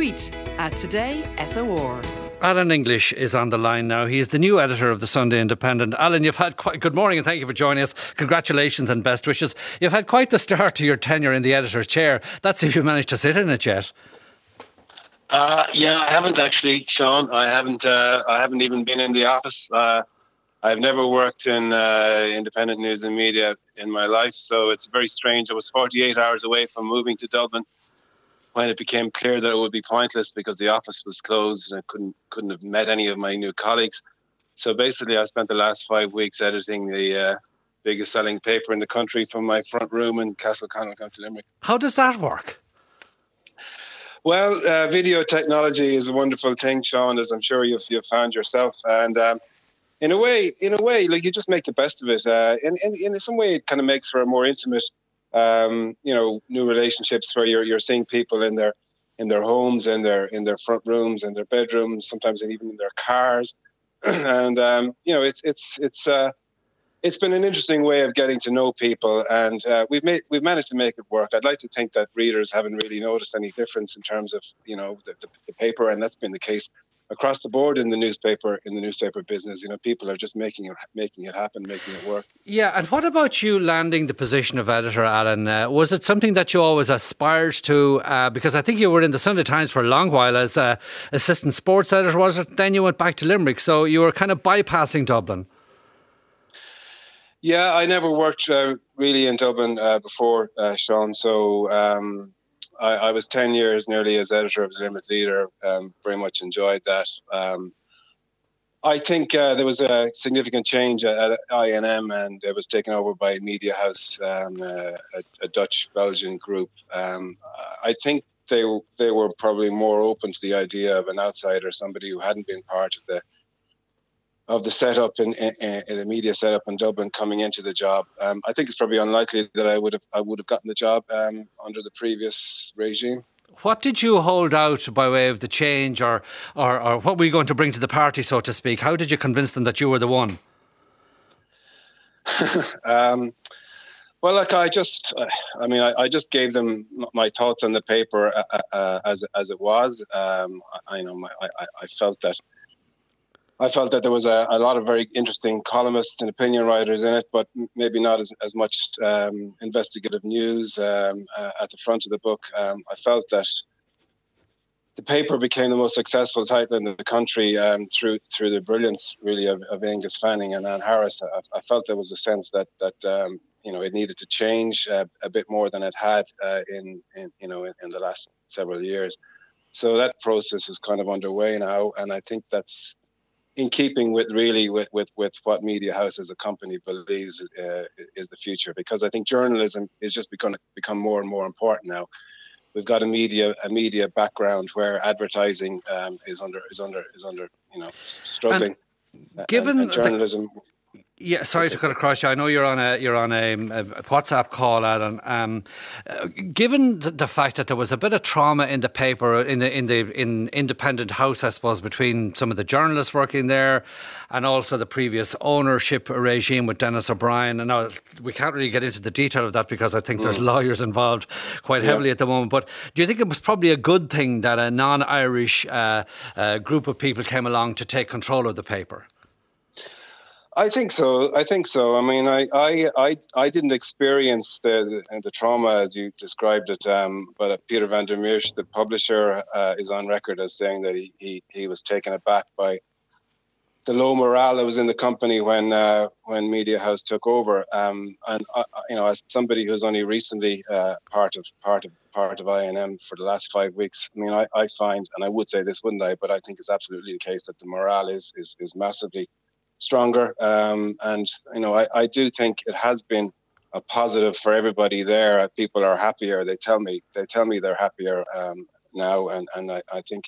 tweet at Today SOR. Alan English is on the line now. He is the new editor of the Sunday Independent. Alan, you've had quite good morning and thank you for joining us. Congratulations and best wishes. You've had quite the start to your tenure in the editor's chair. That's if you managed to sit in it yet. Uh, yeah, I haven't actually, Sean. I haven't. Uh, I haven't even been in the office. Uh, I've never worked in uh, independent news and media in my life, so it's very strange. I was 48 hours away from moving to Dublin when it became clear that it would be pointless because the office was closed and I couldn't couldn't have met any of my new colleagues. So basically, I spent the last five weeks editing the uh, biggest selling paper in the country from my front room in Castle Castleconnell, County Limerick. How does that work? Well, uh, video technology is a wonderful thing, Sean, as I'm sure you've, you've found yourself. And um, in a way, in a way, like you just make the best of it. Uh, in, in, in some way, it kind of makes for a more intimate um, you know, new relationships where you're you're seeing people in their in their homes, in their in their front rooms, in their bedrooms, sometimes even in their cars, and um, you know, it's it's it's uh, it's been an interesting way of getting to know people, and uh, we've made we've managed to make it work. I'd like to think that readers haven't really noticed any difference in terms of you know the, the, the paper, and that's been the case across the board in the newspaper in the newspaper business. You know, people are just making it making it happen, making it work. Yeah, and what about you landing the position of editor, Alan? Uh, was it something that you always aspired to? Uh, because I think you were in the Sunday Times for a long while as uh, assistant sports editor, was it? Then you went back to Limerick, so you were kind of bypassing Dublin. Yeah, I never worked uh, really in Dublin uh, before, uh, Sean. So um, I, I, was 10 years nearly as editor of the Limerick Leader. Um, very much enjoyed that. Um, I think uh, there was a significant change at, at INM and it was taken over by Mediahuis, um, uh, a, a, Dutch Belgian group. Um, I think they, they were probably more open to the idea of an outsider, somebody who hadn't been part of the of the setup in, in, in, the media setup in Dublin coming into the job. Um, I think it's probably unlikely that I would have I would have gotten the job um, under the previous regime. What did you hold out by way of the change, or, or or what were you going to bring to the party, so to speak? How did you convince them that you were the one? um, well, like I just, I mean, I, I, just gave them my thoughts on the paper uh, uh, uh as as it was. Um, I, I know my, I, I felt that I felt that there was a, a, lot of very interesting columnists and opinion writers in it, but maybe not as, as much um, investigative news um, uh, at the front of the book. Um, I felt that the paper became the most successful title in the country um, through through the brilliance, really, of, of Aengus Fanning and Anne Harris. I, I, felt there was a sense that that um, you know it needed to change uh, a bit more than it had uh, in, in you know in, in the last several years. So that process is kind of underway now, and I think that's in keeping with really with, with, with what Mediahuis as a company believes uh, is the future, because I think journalism is just going to become more and more important now. We've got a media a media background where advertising um, is under is under is under you know struggling. And given and, and journalism. The- yeah, sorry to cut across you. I know you're on a you're on a, a WhatsApp call, Adam. Um, uh, given the, the, fact that there was a bit of trauma in the paper in the in the in Independent House, I suppose, between some of the journalists working there, and also the previous ownership regime with Denis O'Brien. And now we can't really get into the detail of that because I think mm. there's lawyers involved quite heavily yeah. at the moment. But do you think it was probably a good thing that a non-Irish uh, uh, group of people came along to take control of the paper? I think so. I think so. I mean, I I I, I didn't experience the the trauma as you described it, um, but uh, Peter Vandermeersch, the publisher, uh, is on record as saying that he, he he was taken aback by the low morale that was in the company when uh, when Mediahuis took over. Um, and uh, uh you know, as somebody who's only recently part of part of part of INM for the last five weeks, I mean, I, I find, and I would say this, wouldn't I? But I think it's absolutely the case that the morale is is, is massively stronger. Um, and you know, I, I do think it has been a positive for everybody there. People are happier. They tell me they tell me they're happier um, now, and and I, I, think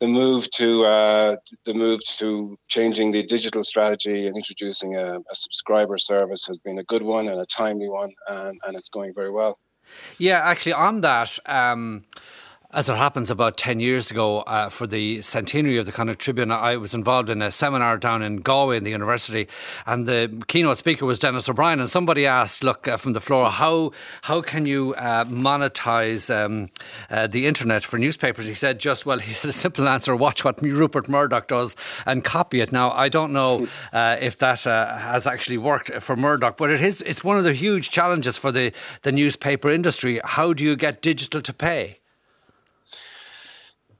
the move to uh, the move to changing the digital strategy and introducing a, a, subscriber service has been a good one and a timely one, and, and it's going very well. Yeah, actually, on that. Um, As it happens, about 10 years ago, uh, for the centenary of the Connacht Tribune, I was involved in a seminar down in Galway in the university, and the keynote speaker was Denis O'Brien. And somebody asked, look, uh, from the floor, how, how can you uh, monetize um, uh, the internet for newspapers? He said, just, well, he had a simple answer watch what Rupert Murdoch does and copy it. Now, I don't know uh, if that uh, has actually worked for Murdoch, but it is, it's one of the huge challenges for the, the newspaper industry. How do you get digital to pay?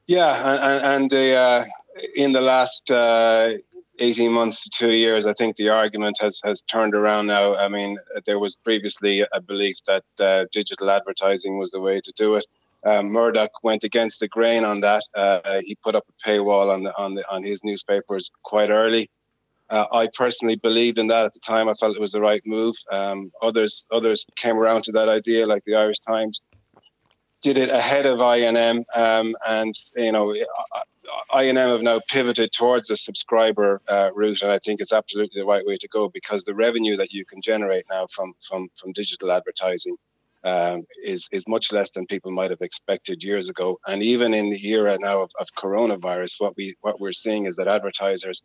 Yeah, and, and uh, in the last uh, 18 months to two years, I think the argument has, has turned around now. I mean, there was previously a belief that uh, digital advertising was the way to do it. Um, Murdoch went against the grain on that. Uh, he put up a paywall on the, on the, on his newspapers quite early. Uh, I personally believed in that at the time. I felt it was the right move. Um, others others came around to that idea, like the Irish Times did it ahead of INM, um, and you know, INM have now pivoted towards a subscriber uh, route, and I think it's absolutely the right way to go because the revenue that you can generate now from from from digital advertising um, is is much less than people might have expected years ago. And even in the era now of, of coronavirus, what we what we're seeing is that advertisers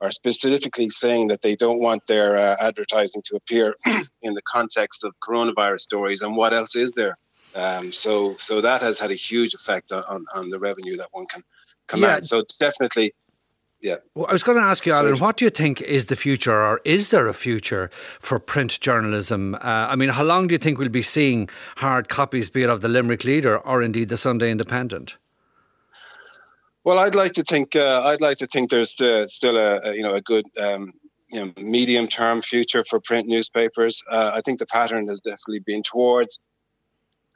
are specifically saying that they don't want their uh, advertising to appear in the context of coronavirus stories. And what else is there? Um, so so that has had a huge effect on, on the revenue that one can command. Yeah. So it's definitely. Yeah. Well, I was going to ask you, Alan, what do you think is the future, or is there a future for print journalism? Uh, I mean, how long do you think we'll be seeing hard copies, be it of the Limerick Leader or indeed the Sunday Independent? Well, I'd like to think uh, I'd like to think there's still, still a, a, you know a good um, you know medium term future for print newspapers. Uh, I think the pattern has definitely been towards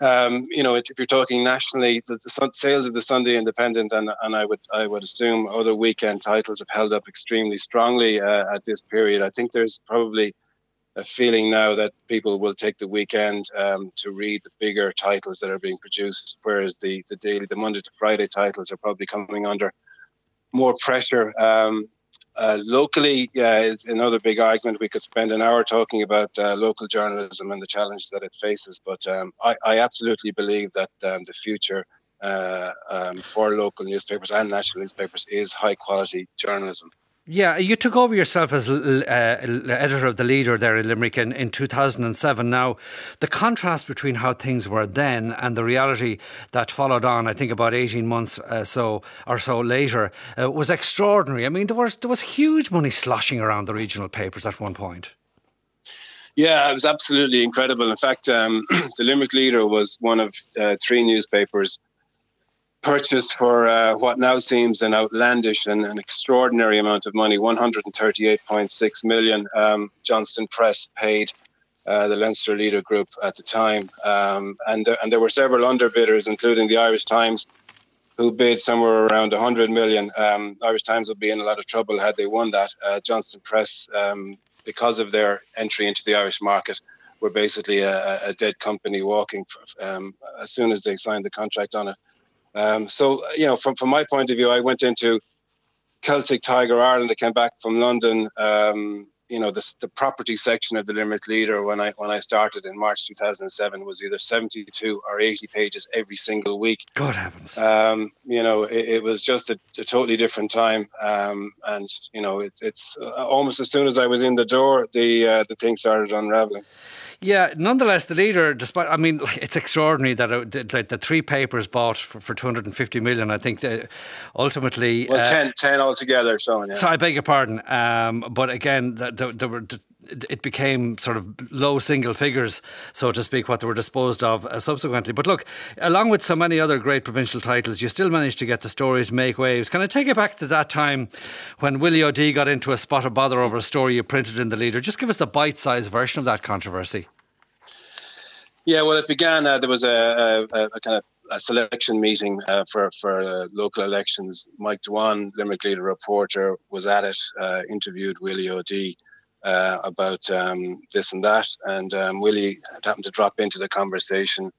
um, you know, if you're talking nationally, the, the, sales of the Sunday Independent and and I would I would assume other weekend titles have held up extremely strongly uh, at this period. I think there's probably a feeling now that people will take the weekend um, to read the bigger titles that are being produced, whereas the the daily, the Monday to Friday titles are probably coming under more pressure. Um, uh, locally, yeah, it's another big argument. We could spend an hour talking about uh, local journalism and the challenges that it faces. But um, I, I, absolutely believe that um, the future uh, um, for local newspapers and national newspapers is high quality journalism. Yeah, you took over yourself as uh, editor of the Leader there in Limerick in, in 2007. Now, the contrast between how things were then and the reality that followed on, I think about 18 months uh, so or so later, uh, was extraordinary. I mean, there was there was huge money sloshing around the regional papers at one point. Yeah, it was absolutely incredible. In fact, um, the Limerick Leader was one of uh, three newspapers purchased for uh, what now seems an outlandish and an extraordinary amount of money 138.6 million. Um, Johnston Press paid uh, the Leinster Leader Group at the time. Um, and, and there were several underbidders, including the Irish Times, who bid somewhere around 100 million. Um, Irish Times would be in a lot of trouble had they won that. Uh, Johnston Press, um, because of their entry into the Irish market, were basically a, a dead company walking for, um, as soon as they signed the contract on it. Um, so, you know, from, from my point of view, I went into Celtic Tiger Ireland. I came back from London. Um, you know, the, the property section of the Limerick Leader when I when I started in March 2007 was either 72 or 80 pages every single week. God heavens! Um, you know, it, it was just a, a, totally different time, um, and you know, it, it's uh, almost as soon as I was in the door, the uh, the thing started unraveling. Yeah, nonetheless, the leader, despite, I mean, it's extraordinary that it, the, the, three papers bought for, for 250 million, I think that ultimately. Well, uh, 10, 10 altogether, so. Yeah. So I beg your pardon. Um, but again, there were it became sort of low single figures, so to speak, what they were disposed of uh, subsequently. But look, along with so many other great provincial titles, you still managed to get the stories make waves. Can I take you back to that time when Willie O'Dea got into a spot of bother over a story you printed in the leader? Just give us the bite sized version of that controversy. Yeah, well, it began. Uh, there was a, a, a, kind of a selection meeting uh, for for uh, local elections. Mike Dwane, Limerick Leader reporter, was at it. Uh, interviewed Willie O'Dea uh, about um, this and that. And um, Willie happened to drop into the conversation.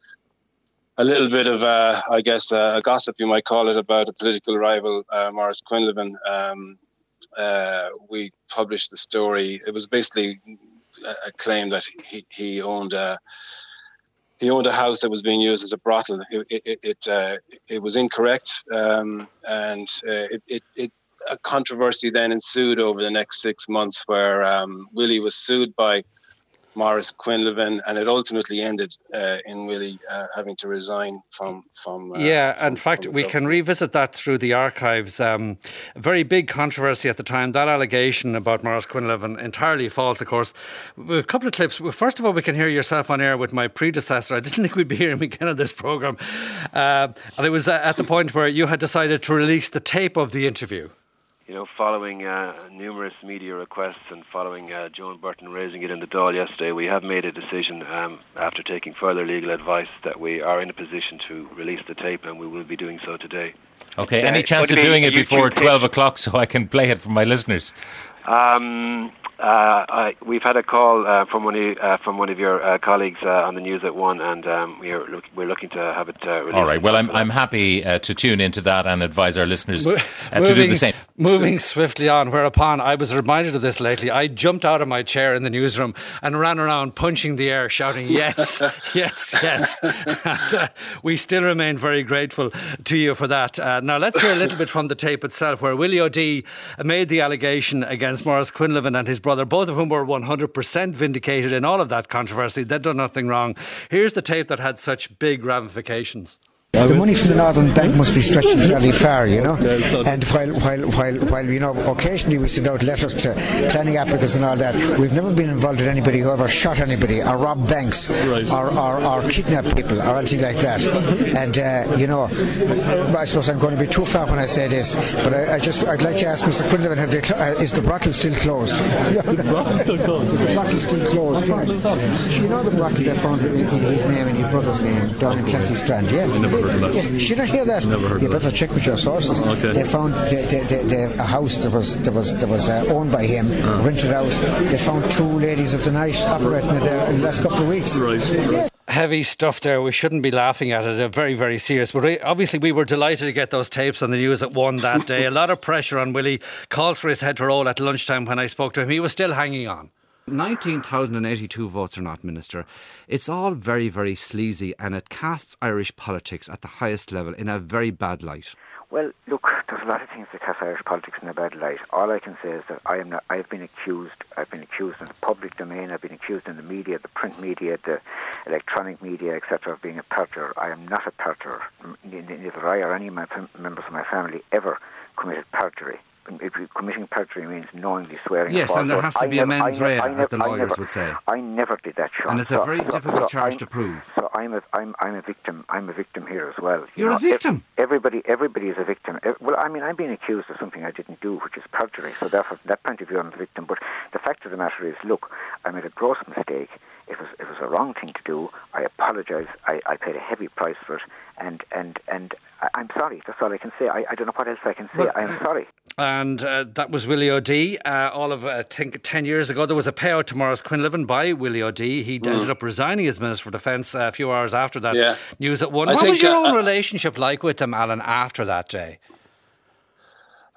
A little bit of, uh, I guess, a gossip you might call it about a political rival, Maurice Quinlivan. Um, we published the story. It was basically a claim that he, he owned a he owned a house that was being used as a brothel. It it it, uh, it was incorrect, um, and uh, it, it, it a controversy then ensued over the next six months, where um, Willie was sued by Maurice Quinlivan, and it ultimately ended uh, in Willie uh, having to resign from from. Uh, yeah, from, in fact, we can revisit that through the archives. Um, very big controversy at the time. That allegation about Maurice Quinlivan entirely false, of course. A couple of clips. First of all, we can hear yourself on air with my predecessor. I didn't think we'd be hearing again on this program, uh, and it was at the point where you had decided to release the tape of the interview you know, following uh, numerous media requests and following uh, Joan Burton raising it in the Dáil yesterday, we have made a decision um, after taking further legal advice that we are in a position to release the tape, and we will be doing so today. Okay, any chance of doing it before 12 o'clock so I can play it for my listeners? Um, uh, I, we've had a call uh, from one of uh, from one of your uh, colleagues uh, on the news at one, and um, we're look, we're looking to have it. Uh, All right. Well, I'm I'm happy to tune into that and advise our listeners moving, to do the same. Moving swiftly on. Whereupon I was reminded of this lately. I jumped out of my chair in the newsroom and ran around punching the air, shouting "Yes, yes, yes!" and, we still remain very grateful to you for that. now let's hear a little bit from the tape itself, where Willie O'Dea made the allegation against Maurice Quinlivan and his brother, both of whom were 100% vindicated in all of that controversy. They'd done nothing wrong. Here's the tape that had such big ramifications. The money from the Northern Bank must be stretching fairly far, you know. And while, while, while, while, you know, occasionally we send out letters to planning applicants and all that, we've never been involved with anybody who ever shot anybody or robbed banks or, or, or kidnapped people or anything like that. And, uh, you know, I suppose I'm going to be too far when I say this, but I, I just, I'd like to ask Mr. Quinlivan, have they cl- uh, is the brothel still closed? the brothel still closed? Is the brothel still closed? Yeah. You know the brothel they found in his name and his brother's name down in Clancy Strand, yeah? Heard of that. Yeah, should I hear that? Never heard you of better that. check with your sources. Okay. They found the, the, the, the, a house that was that was that was uh, owned by him, Ah. rented out. They found two ladies of the night operating it there in the last couple of weeks. Right. Yeah. heavy stuff there. We shouldn't be laughing at it. Uh, very, very serious. But we, obviously, we were delighted to get those tapes on the news at one that day. A lot of pressure on Willie. Calls for his head to roll at lunchtime when I spoke to him. He was still hanging on. 19,082 votes are not, Minister. It's all very, very sleazy and it casts Irish politics at the highest level in a very bad light. Well, look, there's a lot of things that cast Irish politics in a bad light. All I can say is that I am not, I've been accused. I've been accused in the public domain. I've been accused in the media, the print media, the electronic media, etc., of being a perjurer. I am not a perjurer. Neither I or any of my members of my family ever committed perjury. If committing perjury means knowingly swearing. Yes, and there has to I be never, a mens rea, I as the lawyers never, would say. I never did that, Sean. And it's a very so- difficult so charge I'm- to prove. So I'm a, I'm, I'm a victim. I'm a victim here as well. You You're a victim? everybody, everybody is a victim. Well, I mean, I'm being accused of something I didn't do, which is perjury. So therefore, from that point of view, I'm a victim. But the fact of the matter is, look, I made a gross mistake. It was, it was a wrong thing to do. I apologise. I, I paid a heavy price for it, and and and I, I'm sorry. That's all I can say. I, I don't know what else I can say. Well, I'm sorry. And uh, that was Willie O'Dea. Uh, all of, uh, I think, 10 years ago, there was a payout to Maurice Quinlivan by Willie O'Dea. He ended up resigning as Minister for Defence uh, a few hours after that Yeah. news at one. I what was your uh, own uh, relationship like with him, Alan, after that day?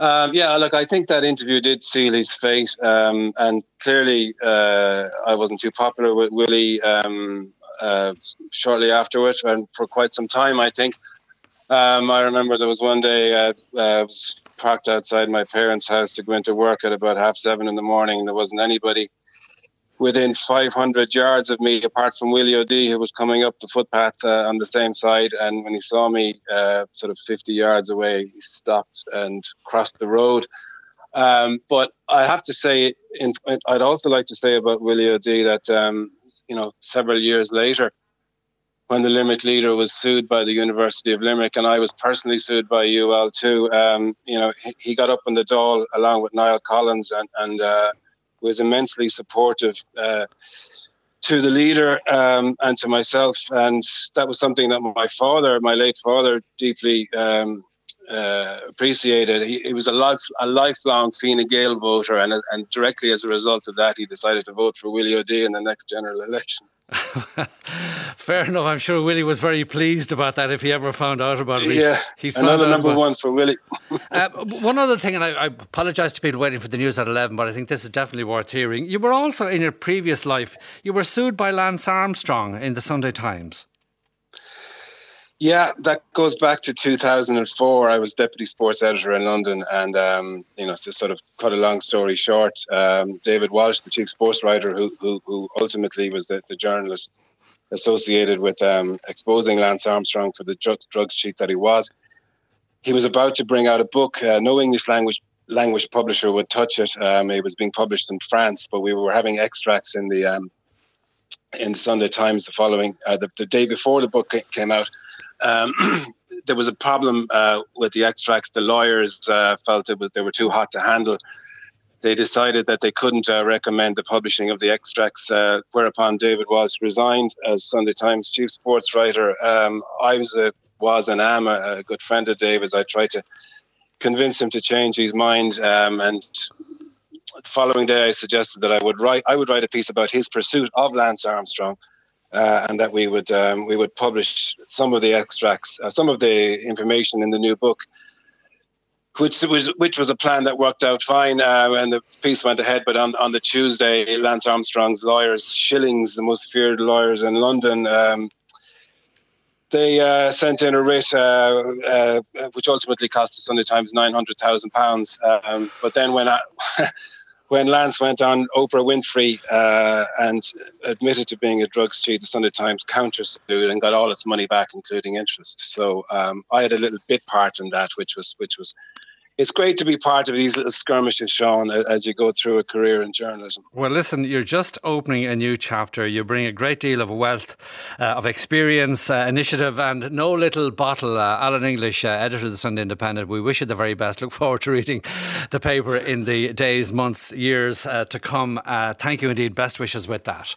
Um, yeah, look, I think that interview did seal his fate, um, and clearly uh, I wasn't too popular with Willie um, uh, shortly afterwards, and for quite some time, I think. Um, I remember there was one day uh, I was parked outside my parents' house to go into work at about half seven in the morning, there wasn't anybody within 500 yards of me, apart from Willie O'Dea, who was coming up the footpath uh, on the same side. And when he saw me uh, sort of 50 yards away, he stopped and crossed the road. Um, but I have to say, in, I'd also like to say about Willie O'Dea that, um, you know, several years later, when the Limerick leader was sued by the University of Limerick, and I was personally sued by UL too, um, you know, he, he got up on the Dáil along with Niall Collins and, and uh, was immensely supportive uh, to the leader um, and to myself. And that was something that my father, my late father, deeply um, uh, appreciated. He, he was a, life, a lifelong Fine Gael voter, and, and directly as a result of that, he decided to vote for Willie O'Dea in the next general election. Fair enough. I'm sure Willie was very pleased about that if he ever found out about it. He's- Yeah, he's another number one for Willie. Uh, one other thing, and I, I apologise to people waiting for the news at 11, but I think this is definitely worth hearing. You were also, in your previous life, you were sued by Lance Armstrong in the Sunday Times. Yeah, that goes back to 2004. I was deputy sports editor in London, and um, you know, to sort of cut a long story short, um, David Walsh, the chief sports writer, who who, who ultimately was the, the journalist associated with um, exposing Lance Armstrong for the drug, drugs cheat that he was, he was about to bring out a book. Uh, no English language language publisher would touch it. Um, it was being published in France, but we were having extracts in the um, in the Sunday Times the following uh, the, the day before the book came out um, there was a problem uh, with the extracts. The lawyers uh, felt it was they were too hot to handle. They decided that they couldn't uh, recommend the publishing of the extracts, uh, whereupon David Walsh resigned as Sunday Times chief sports writer. Um, I was a was and am a, a, good friend of David's. I tried to convince him to change his mind, um, and the following day I suggested that I would write I would write a piece about his pursuit of Lance Armstrong uh, and that we would um, we would publish some of the extracts, uh, some of the information in the new book, which was which was a plan that worked out fine, uh, and the piece went ahead. But on on the Tuesday, Lance Armstrong's lawyers, Schillings, the most feared lawyers in London. Um, they uh, sent in a writ, uh, uh, which ultimately cost the Sunday Times nine hundred thousand um, pounds. But then, when I, when Lance went on Oprah Winfrey uh, and admitted to being a drugs cheat, the Sunday Times countersued and got all its money back, including interest. So um, I had a little bit part in that, which was which was it's great to be part of these little skirmishes, Sean, as you go through a career in journalism. Well, listen, you're just opening a new chapter. You bring a great deal of wealth, uh, of experience, uh, initiative, and no little bottle. Uh, Alan English, uh, editor of the Sunday Independent, we wish you the very best. Look forward to reading the paper in the days, months, years uh, to come. Uh, thank you indeed. Best wishes with that.